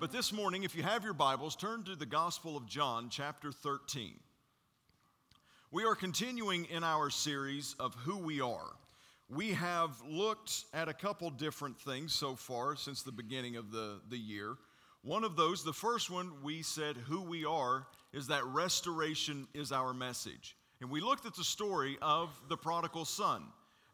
But this morning, if you have your Bibles, turn to the Gospel of John, chapter 13. We are continuing in our series of who we are. We have looked at a couple different things so far since the beginning of the, the year. One of those, the first one, we said who we are is that restoration is our message. And we looked at the story of the prodigal son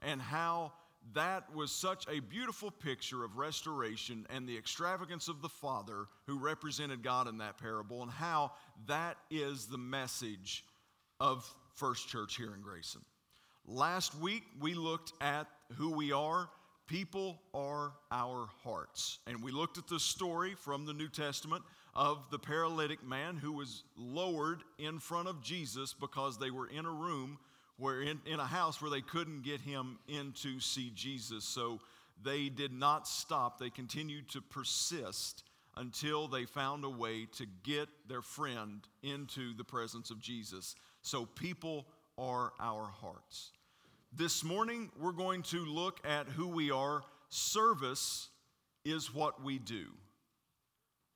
and how that was such a beautiful picture of restoration and the extravagance of the Father who represented God in that parable, and how that is the message of First Church here in Grayson. Last week, we looked at who we are. People are our hearts. And we looked at the story from the New Testament of the paralytic man who was lowered in front of Jesus because they were in a room were in, in a house where they couldn't get him in to see Jesus. So they did not stop. They continued to persist until they found a way to get their friend into the presence of Jesus. So people are our hearts. This morning, we're going to look at who we are. Service is what we do.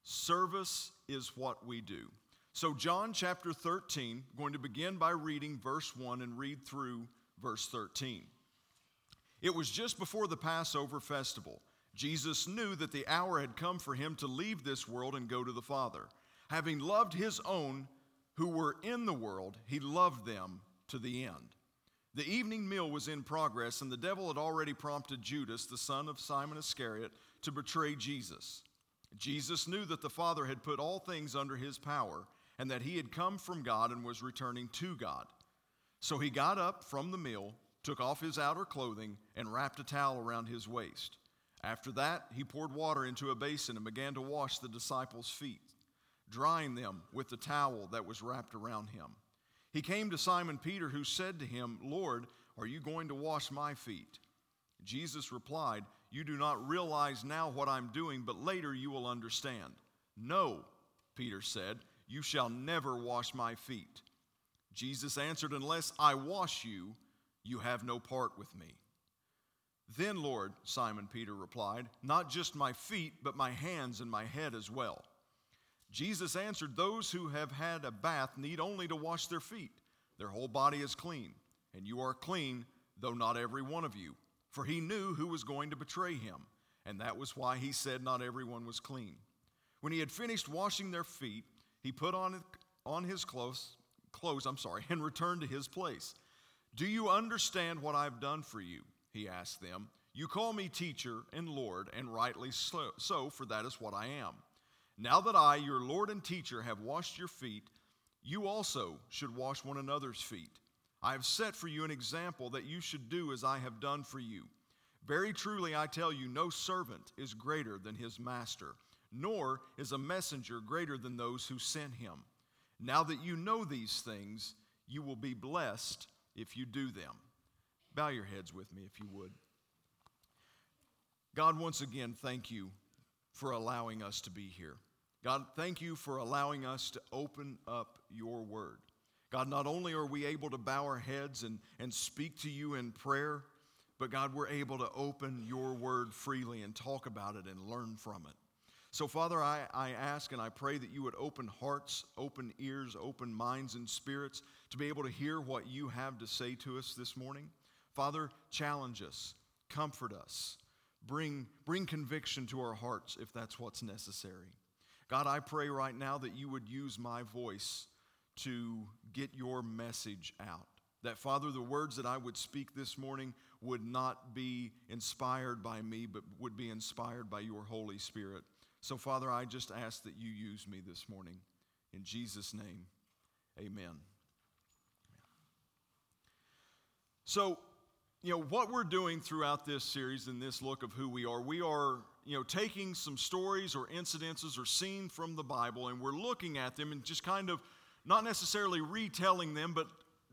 Service is what we do. So, John chapter 13, I'm going to begin by reading verse 1 and read through verse 13. It was just before the Passover festival. Jesus knew that the hour had come for him to leave this world and go to the Father. Having loved his own who were in the world, he loved them to the end. The evening meal was in progress, and the devil had already prompted Judas, the son of Simon Iscariot, to betray Jesus. Jesus knew that the Father had put all things under his power and that he had come from God and was returning to God. So he got up from the meal, took off his outer clothing, and wrapped a towel around his waist. After that, he poured water into a basin and began to wash the disciples' feet, drying them with the towel that was wrapped around him. He came to Simon Peter, who said to him, Lord, are you going to wash my feet? Jesus replied, You do not realize now what I'm doing, but later you will understand. No, Peter said. You shall never wash my feet. Jesus answered, Unless I wash you, you have no part with me. Then, Lord, Simon Peter replied, Not just my feet, but my hands and my head as well. Jesus answered, Those who have had a bath need only to wash their feet. Their whole body is clean, and you are clean, though not every one of you. For he knew who was going to betray him, and that was why he said not everyone was clean. When he had finished washing their feet, he put on, on his clothes, clothes, I'm sorry, and returned to his place. Do you understand what I've done for you? He asked them. You call me teacher and Lord, and rightly so, for that is what I am. Now that I, your Lord and teacher, have washed your feet, you also should wash one another's feet. I have set for you an example that you should do as I have done for you. Very truly, I tell you, no servant is greater than his master nor is a messenger greater than those who sent him. Now that you know these things, you will be blessed if you do them. Bow your heads with me, if you would. God, once again, thank you for allowing us to be here. God, thank you for allowing us to open up your word. God, not only are we able to bow our heads and, and speak to you in prayer, but God, we're able to open your word freely and talk about it and learn from it. So, Father, I, I ask and I pray that you would open hearts, open ears, open minds and spirits to be able to hear what you have to say to us this morning. Father, challenge us, comfort us, bring, bring conviction to our hearts if that's what's necessary. God, I pray right now that you would use my voice to get your message out. That, Father, the words that I would speak this morning would not be inspired by me, but would be inspired by your Holy Spirit. So, Father, I just ask that you use me this morning. In Jesus' name, amen. So, you know, what we're doing throughout this series and this look of who we are, we are, you know, taking some stories or incidences or seen from the Bible and we're looking at them and just kind of not necessarily retelling them, but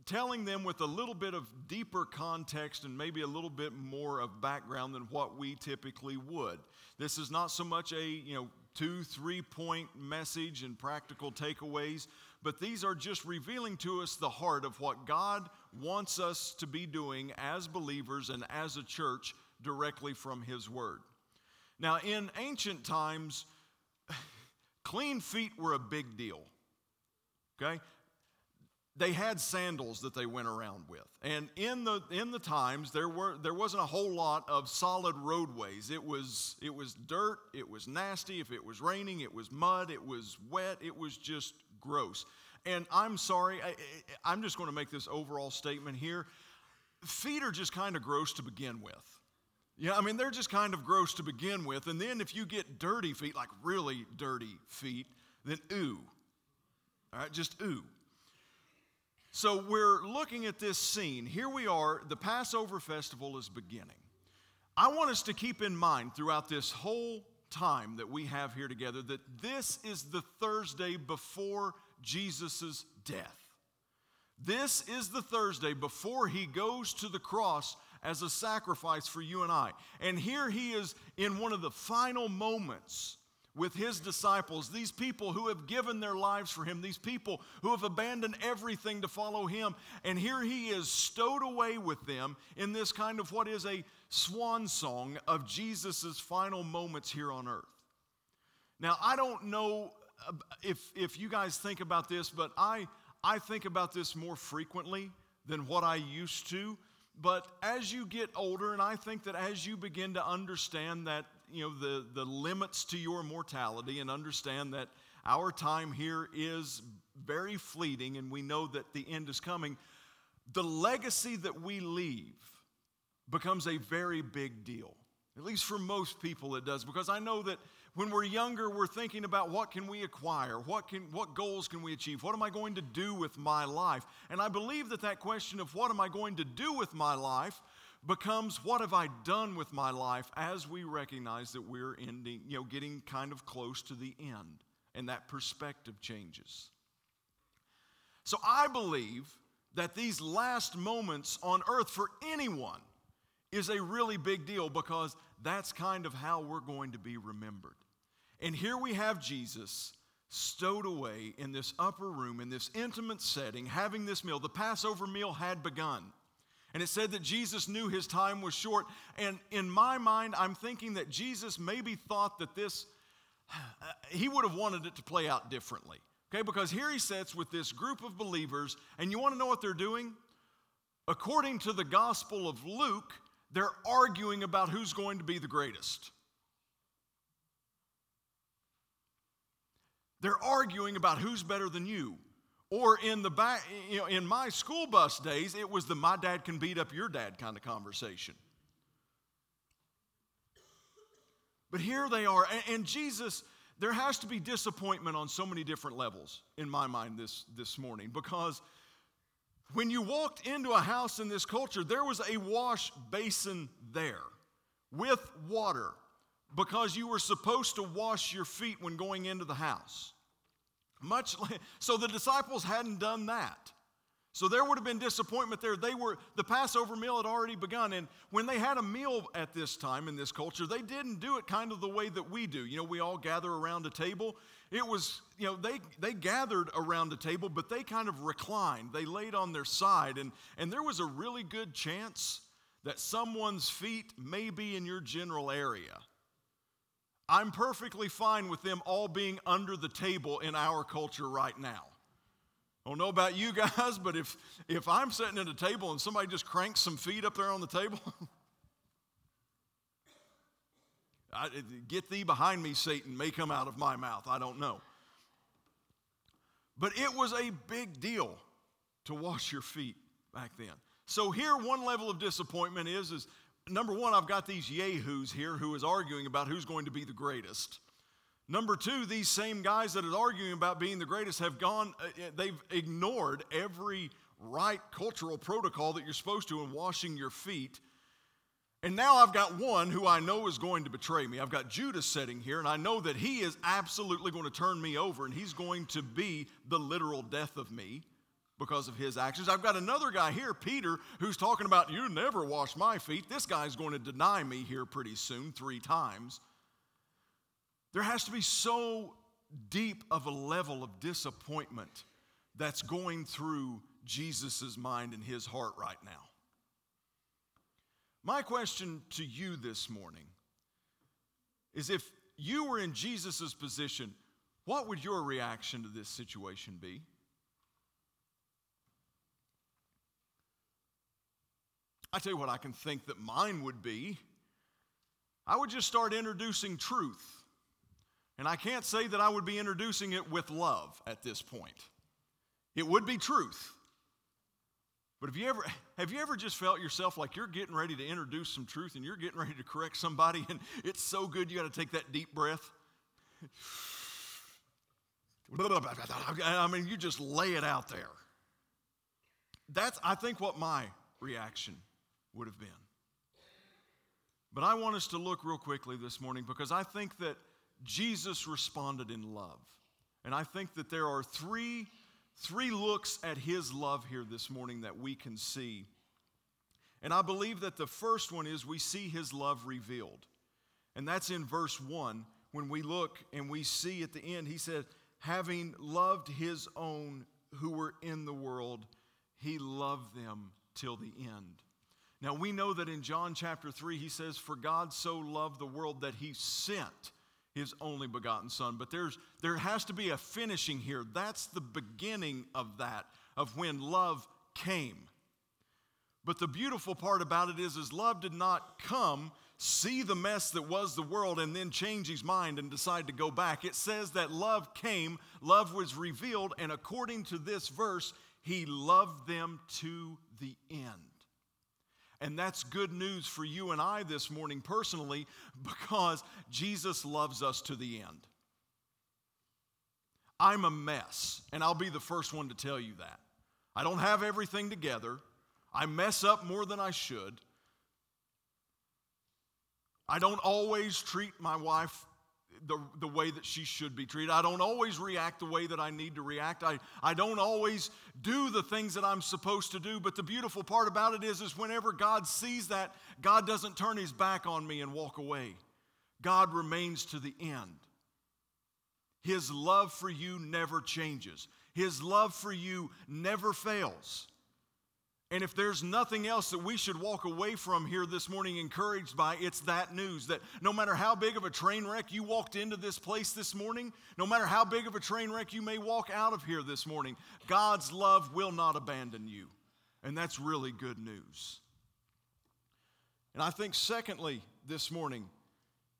telling them with a little bit of deeper context and maybe a little bit more of background than what we typically would. This is not so much a, you know, two, three point message and practical takeaways, but these are just revealing to us the heart of what God wants us to be doing as believers and as a church directly from His Word. Now, in ancient times, clean feet were a big deal. Okay? They had sandals that they went around with. And in the, in the times, there, were, there wasn't a whole lot of solid roadways. It was, it was dirt, it was nasty. If it was raining, it was mud, it was wet, it was just gross. And I'm sorry, I, I'm just going to make this overall statement here. Feet are just kind of gross to begin with. Yeah, I mean, they're just kind of gross to begin with. And then if you get dirty feet, like really dirty feet, then ooh. All right, just ooh. So we're looking at this scene. Here we are, the Passover festival is beginning. I want us to keep in mind throughout this whole time that we have here together that this is the Thursday before Jesus' death. This is the Thursday before he goes to the cross as a sacrifice for you and I. And here he is in one of the final moments with his disciples, these people who have given their lives for him, these people who have abandoned everything to follow him. And here he is stowed away with them in this kind of what is a swan song of Jesus' final moments here on earth. Now, I don't know if, if you guys think about this, but I, I think about this more frequently than what I used to. But as you get older, and I think that as you begin to understand that you know, the, the limits to your mortality and understand that our time here is very fleeting and we know that the end is coming, the legacy that we leave becomes a very big deal. At least for most people it does because I know that when we're younger we're thinking about what can we acquire? What can what goals can we achieve? What am I going to do with my life? And I believe that that question of what am I going to do with my life becomes what have I done with my life as we recognize that we're ending, you know, getting kind of close to the end and that perspective changes. So I believe that these last moments on earth for anyone is a really big deal because that's kind of how we're going to be remembered. And here we have Jesus stowed away in this upper room, in this intimate setting, having this meal. The Passover meal had begun. And it said that Jesus knew his time was short. And in my mind, I'm thinking that Jesus maybe thought that this, he would have wanted it to play out differently. Okay, because here he sits with this group of believers, and you want to know what they're doing? According to the Gospel of Luke, they're arguing about who's going to be the greatest. They're arguing about who's better than you. Or in the back, you know, in my school bus days, it was the my dad can beat up your dad kind of conversation. But here they are, and, Jesus, there has to be disappointment on so many different levels in my mind this, this morning because when you walked into a house in this culture, there was a wash basin there with water because you were supposed to wash your feet when going into the house. Much so the disciples hadn't done that. So there would have been disappointment there. They were the Passover meal had already begun and when they had a meal at this time in this culture, they didn't do it kind of the way that we do. You know, we all gather around a table. It was, you know, they they gathered around a table, but they kind of reclined. They laid on their side and and there was a really good chance that someone's feet may be in your general area. I'm perfectly fine with them all being under the table in our culture right now. I don't know about you guys, but if, if I'm sitting at a table and somebody just cranks some feet up there on the table, I, get thee behind me, Satan, may come out of my mouth. I don't know. But it was a big deal to wash your feet back then. So here, one level of disappointment is, is number one, I've got these yahoos here who is arguing about who's going to be the greatest. Number two, these same guys that are arguing about being the greatest have gone, uh, uh, they've ignored every right cultural protocol that you're supposed to in washing your feet. And now I've got one who I know is going to betray me. I've got Judas sitting here, and I know that he is absolutely going to turn me over, and he's going to be the literal death of me because of his actions. I've got another guy here, Peter, who's talking about, You never wash my feet. This guy's going to deny me here pretty soon, three times. There has to be so deep of a level of disappointment that's going through Jesus' mind and his heart right now. My question to you this morning is if you were in Jesus' position, what would your reaction to this situation be? I tell you what, I can think that mine would be. I would just start introducing truth. And I can't say that I would be introducing it with love at this point. It would be truth. But have you ever have you ever just felt yourself like you're getting ready to introduce some truth and you're getting ready to correct somebody and it's so good you got to take that deep breath? I mean, you just lay it out there. That's I think what my reaction would have been. But I want us to look real quickly this morning because I think that Jesus responded in love. And I think that there are three three looks at his love here this morning that we can see. And I believe that the first one is we see his love revealed. And that's in verse 1 when we look and we see at the end, he said, having loved his own who were in the world, he loved them till the end. Now we know that in John chapter 3, he says, For God so loved the world that he sent his only begotten son. But there's, there has to be a finishing here. That's the beginning of that, of when love came. But the beautiful part about it is, is love did not come, see the mess that was the world, and then change his mind and decide to go back. It says that love came, love was revealed, and according to this verse, he loved them to the end. And that's good news for you and I this morning personally because Jesus loves us to the end. I'm a mess, and I'll be the first one to tell you that. I don't have everything together. I mess up more than I should. I don't always treat my wife the, the way that she should be treated. I don't always react the way that I need to react. I, I don't always do the things that I'm supposed to do. But the beautiful part about it is, is whenever God sees that, God doesn't turn his back on me and walk away. God remains to the end. His love for you never changes. His love for you never fails. And if there's nothing else that we should walk away from here this morning encouraged by, it's that news that no matter how big of a train wreck you walked into this place this morning, no matter how big of a train wreck you may walk out of here this morning, God's love will not abandon you. And that's really good news. And I think, secondly, this morning,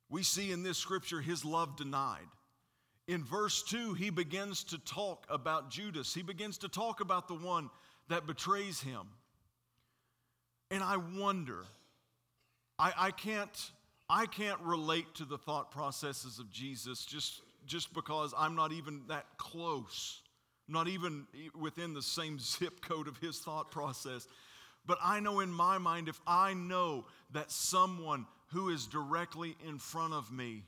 we see in this scripture his love denied. In verse 2, he begins to talk about Judas. He begins to talk about the one that betrays him. And I wonder, I, I, can't, I can't relate to the thought processes of Jesus just, just because I'm not even that close, not even within the same zip code of his thought process. But I know in my mind, if I know that someone who is directly in front of me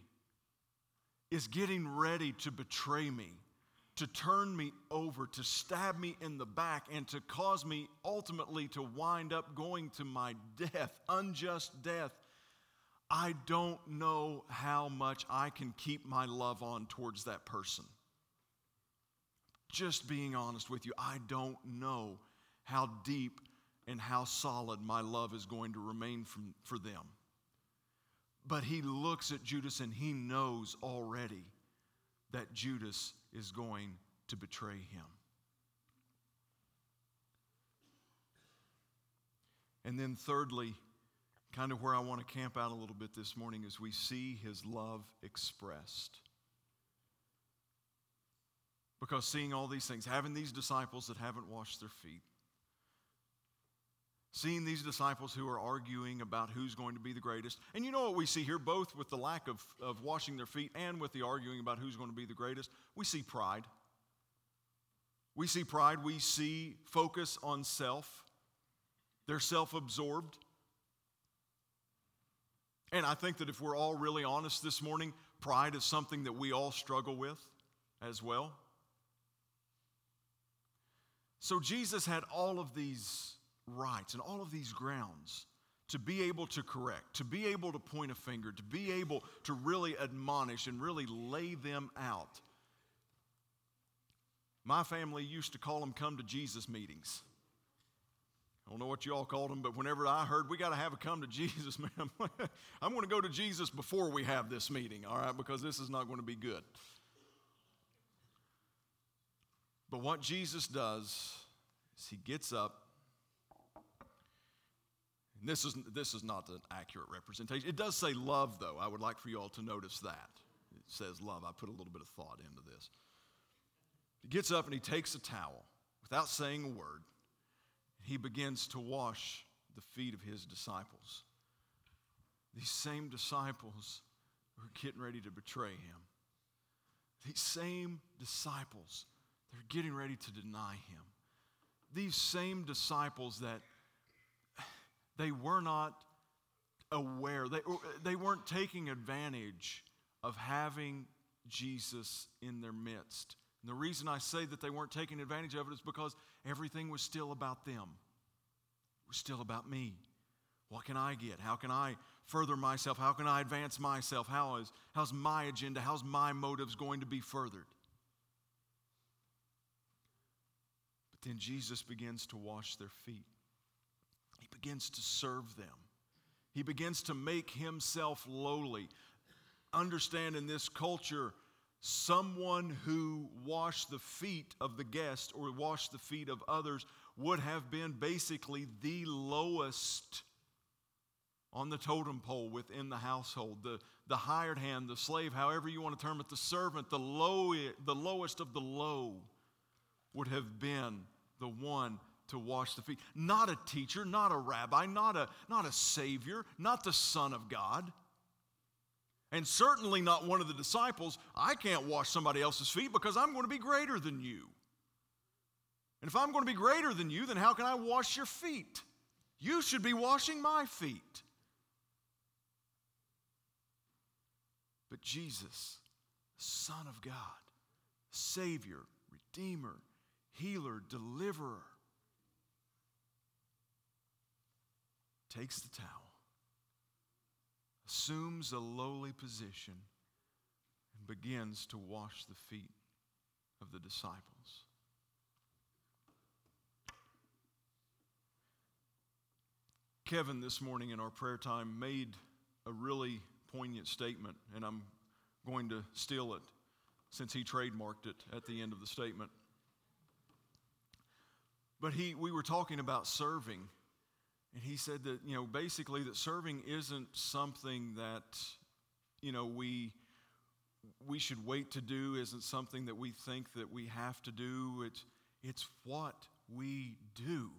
is getting ready to betray me, to turn me over, to stab me in the back, and to cause me ultimately to wind up going to my death, unjust death, I don't know how much I can keep my love on towards that person. Just being honest with you, I don't know how deep and how solid my love is going to remain from, for them. But he looks at Judas and he knows already that Judas is going to betray him. And then, thirdly, kind of where I want to camp out a little bit this morning is we see his love expressed. Because seeing all these things, having these disciples that haven't washed their feet, seeing these disciples who are arguing about who's going to be the greatest. And you know what we see here, both with the lack of, of washing their feet and with the arguing about who's going to be the greatest? We see pride. We see pride. We see focus on self. They're self absorbed. And I think that if we're all really honest this morning, pride is something that we all struggle with as well. So Jesus had all of these rights and all of these grounds to be able to correct, to be able to point a finger, to be able to really admonish and really lay them out. My family used to call them come to Jesus meetings. I don't know what you all called them, but whenever I heard we got to have a come to Jesus, man, I'm going to go to Jesus before we have this meeting, all right, because this is not going to be good. But what Jesus does is he gets up and this is, this is not an accurate representation. It does say love, though. I would like for you all to notice that. It says love. I put a little bit of thought into this. He gets up and he takes a towel without saying a word. He begins to wash the feet of his disciples. These same disciples who are getting ready to betray him. These same disciples, they're getting ready to deny him. These same disciples that they were not aware, they, they weren't taking advantage of having Jesus in their midst. And the reason I say that they weren't taking advantage of it is because everything was still about them. It was still about me. What can I get? How can I further myself? How can I advance myself? How is, how's my agenda? How's my motives going to be furthered? But then Jesus begins to wash their feet begins to serve them. He begins to make himself lowly. Understand in this culture, someone who washed the feet of the guest or washed the feet of others would have been basically the lowest on the totem pole within the household, the, the hired hand, the slave, however you want to term it, the servant, the, low, the lowest of the low would have been the one to wash the feet. Not a teacher, not a rabbi, not a, not a savior, not the Son of God. And certainly not one of the disciples. I can't wash somebody else's feet because I'm going to be greater than you. And if I'm going to be greater than you, then how can I wash your feet? You should be washing my feet. But Jesus, Son of God, Savior, Redeemer, Healer, Deliverer, takes the towel, assumes a lowly position, and begins to wash the feet of the disciples. Kevin, this morning in our prayer time, made a really poignant statement, and I'm going to steal it since he trademarked it at the end of the statement. But he, we were talking about serving and he said that, you know, basically that serving isn't something that, you know, we we should wait to do, isn't something that we think that we have to do. It's it's what we do.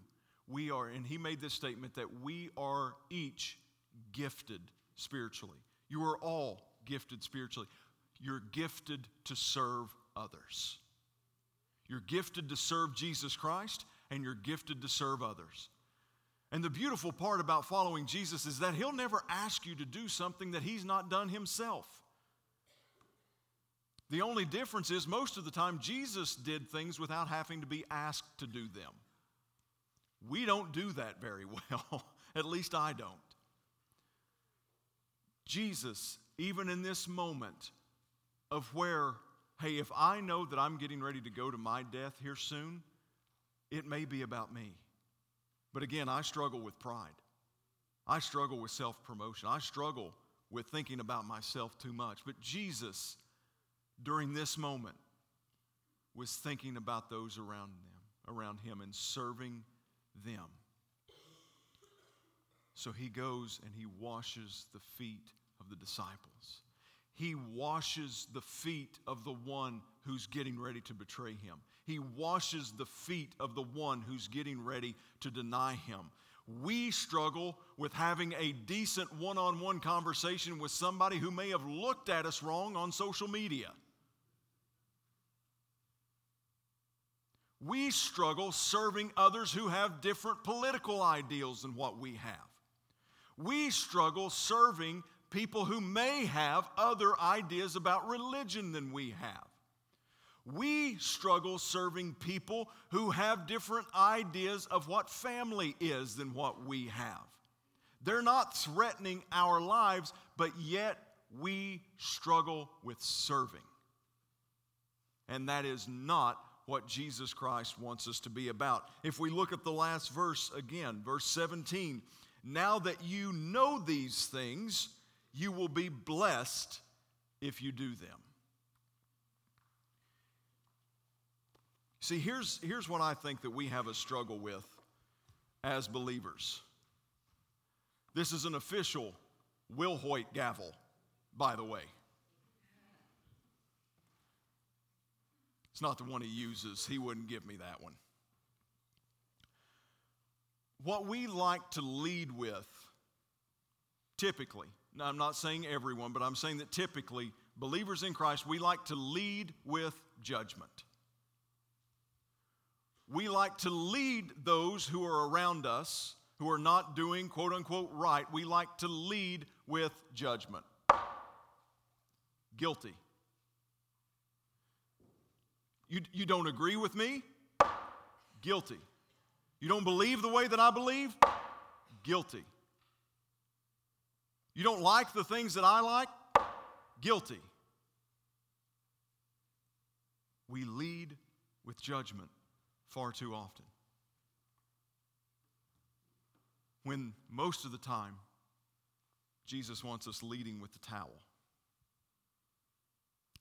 We are, and he made this statement that we are each gifted spiritually. You are all gifted spiritually. You're gifted to serve others. You're gifted to serve Jesus Christ, and you're gifted to serve others. And the beautiful part about following Jesus is that he'll never ask you to do something that he's not done himself. The only difference is most of the time Jesus did things without having to be asked to do them. We don't do that very well, at least I don't. Jesus, even in this moment of where, hey, if I know that I'm getting ready to go to my death here soon, it may be about me. But again, I struggle with pride. I struggle with self promotion. I struggle with thinking about myself too much. But Jesus, during this moment, was thinking about those around them, around him, and serving them. So he goes and he washes the feet of the disciples. He washes the feet of the one who's getting ready to betray him. He washes the feet of the one who's getting ready to deny him. We struggle with having a decent one on one conversation with somebody who may have looked at us wrong on social media. We struggle serving others who have different political ideals than what we have. We struggle serving people who may have other ideas about religion than we have. We struggle serving people who have different ideas of what family is than what we have. They're not threatening our lives, but yet we struggle with serving. And that is not what Jesus Christ wants us to be about. If we look at the last verse again, verse 17, now that you know these things, you will be blessed if you do them. See, here's, here's what I think that we have a struggle with as believers. This is an official Will Hoyt gavel, by the way. It's not the one he uses, he wouldn't give me that one. What we like to lead with, typically, now I'm not saying everyone, but I'm saying that typically, believers in Christ, we like to lead with judgment. We like to lead those who are around us who are not doing quote unquote right. We like to lead with judgment. Guilty. You, you don't agree with me? Guilty. You don't believe the way that I believe? Guilty. You don't like the things that I like? Guilty. We lead with judgment far too often. When most of the time, Jesus wants us leading with the towel.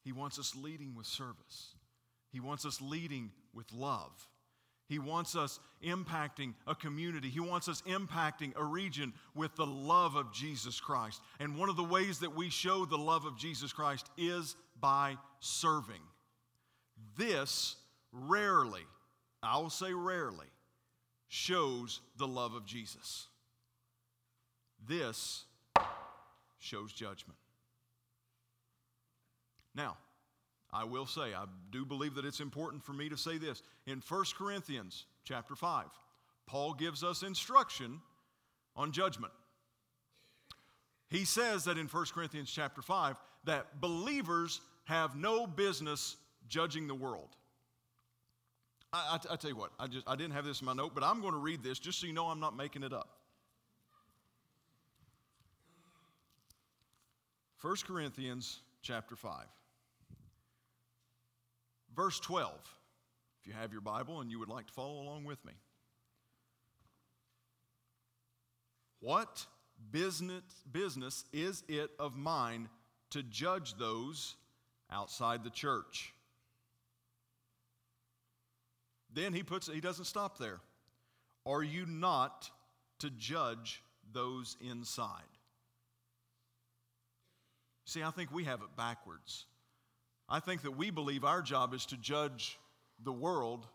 He wants us leading with service. He wants us leading with love. He wants us impacting a community. He wants us impacting a region with the love of Jesus Christ. And one of the ways that we show the love of Jesus Christ is by serving. This rarely, I will say rarely, shows the love of Jesus. This shows judgment. Now, I will say, I do believe that it's important for me to say this. In 1 Corinthians chapter 5, Paul gives us instruction on judgment. He says that in 1 Corinthians chapter 5 that believers have no business judging the world. I, I, I tell you what, I, just, I didn't have this in my note, but I'm going to read this just so you know I'm not making it up. 1 Corinthians chapter 5. Verse 12, if you have your Bible and you would like to follow along with me. What business, business is it of mine to judge those outside the church? Then he puts he doesn't stop there. Are you not to judge those inside? See, I think we have it backwards. I think that we believe our job is to judge the world.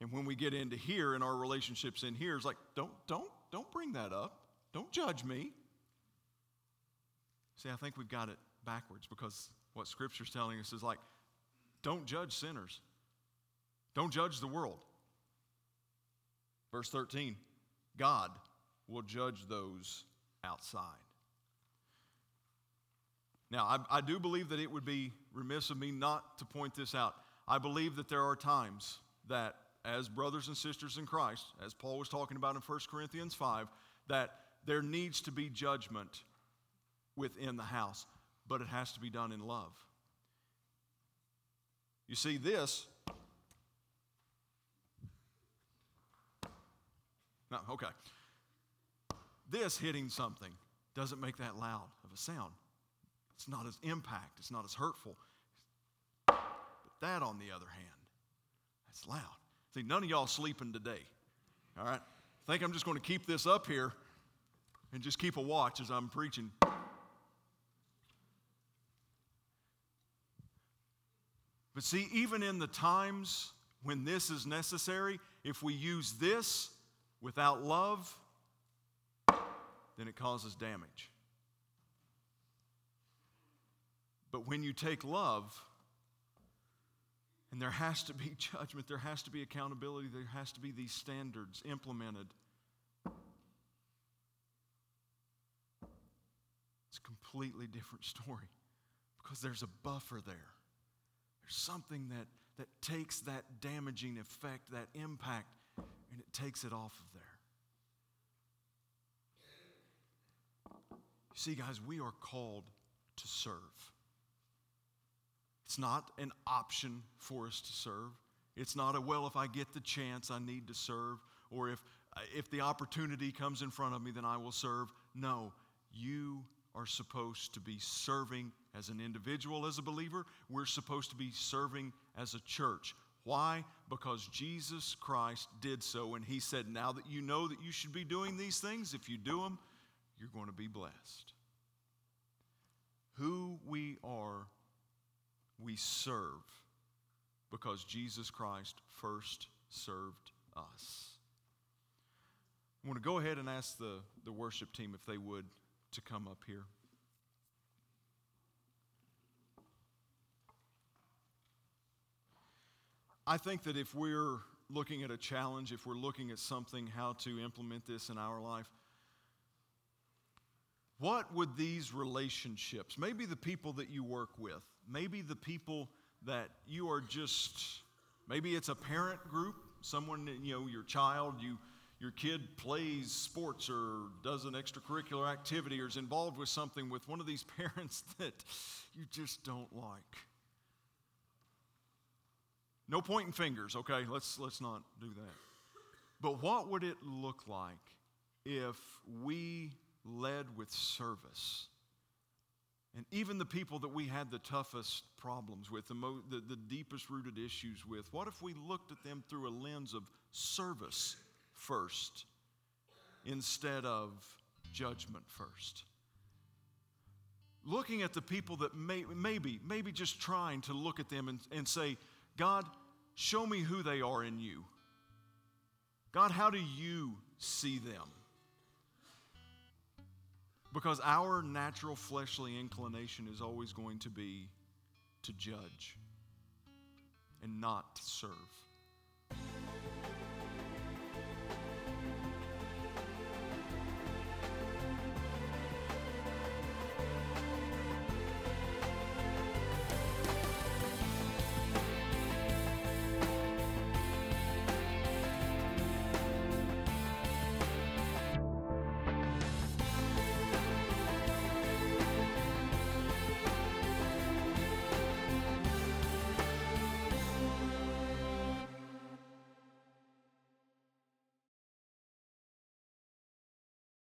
And when we get into here in our relationships in here, it's like, don't, don't, don't bring that up. Don't judge me. See, I think we've got it backwards because what Scripture's telling us is like, don't judge sinners. Don't judge the world. Verse 13 God will judge those outside. Now, I, I, do believe that it would be remiss of me not to point this out. I believe that there are times that, as brothers and sisters in Christ, as Paul was talking about in 1 Corinthians 5, that there needs to be judgment within the house, but it has to be done in love. You see, this. No, okay. This hitting something doesn't make that loud of a sound. It's not as impact, it's not as hurtful. But that, on the other hand, that's loud. See, none of y'all sleeping today. All right? I think I'm just going to keep this up here and just keep a watch as I'm preaching. But see, even in the times when this is necessary, if we use this without love, then it causes damage. But when you take love, and there has to be judgment, there has to be accountability, there has to be these standards implemented. It's a completely different story because there's a buffer there. There's something that, that takes that damaging effect, that impact, and it takes it off of there. You see, guys, we are called to serve. It's not an option for us to serve. It's not a, well, if I get the chance, I need to serve, or if, if the opportunity comes in front of me, then I will serve. No, you are supposed to be serving as an individual, as a believer. We're supposed to be serving as a church. Why? Because Jesus Christ did so, and He said, Now that you know that you should be doing these things, if you do them, you're going to be blessed. Who we are, we serve because Jesus Christ first served us. I want to go ahead and ask the, the worship team if they would to come up here. I think that if we're looking at a challenge, if we're looking at something, how to implement this in our life, what would these relationships, maybe the people that you work with, maybe the people that you are just, maybe it's a parent group, someone, you know, your child, you, your kid plays sports or does an extracurricular activity or is involved with something with one of these parents that you just don't like. No pointing fingers, okay? Let's, let's not do that. But what would it look like if we led with service. And even the people that we had the toughest problems with, the, mo- the, the deepest rooted issues with, what if we looked at them through a lens of service first instead of judgment first? Looking at the people that may, maybe, maybe just trying to look at them and, and say, God, show me who they are in you. God, how do you see them? Because our natural fleshly inclination is always going to be to judge and not to serve.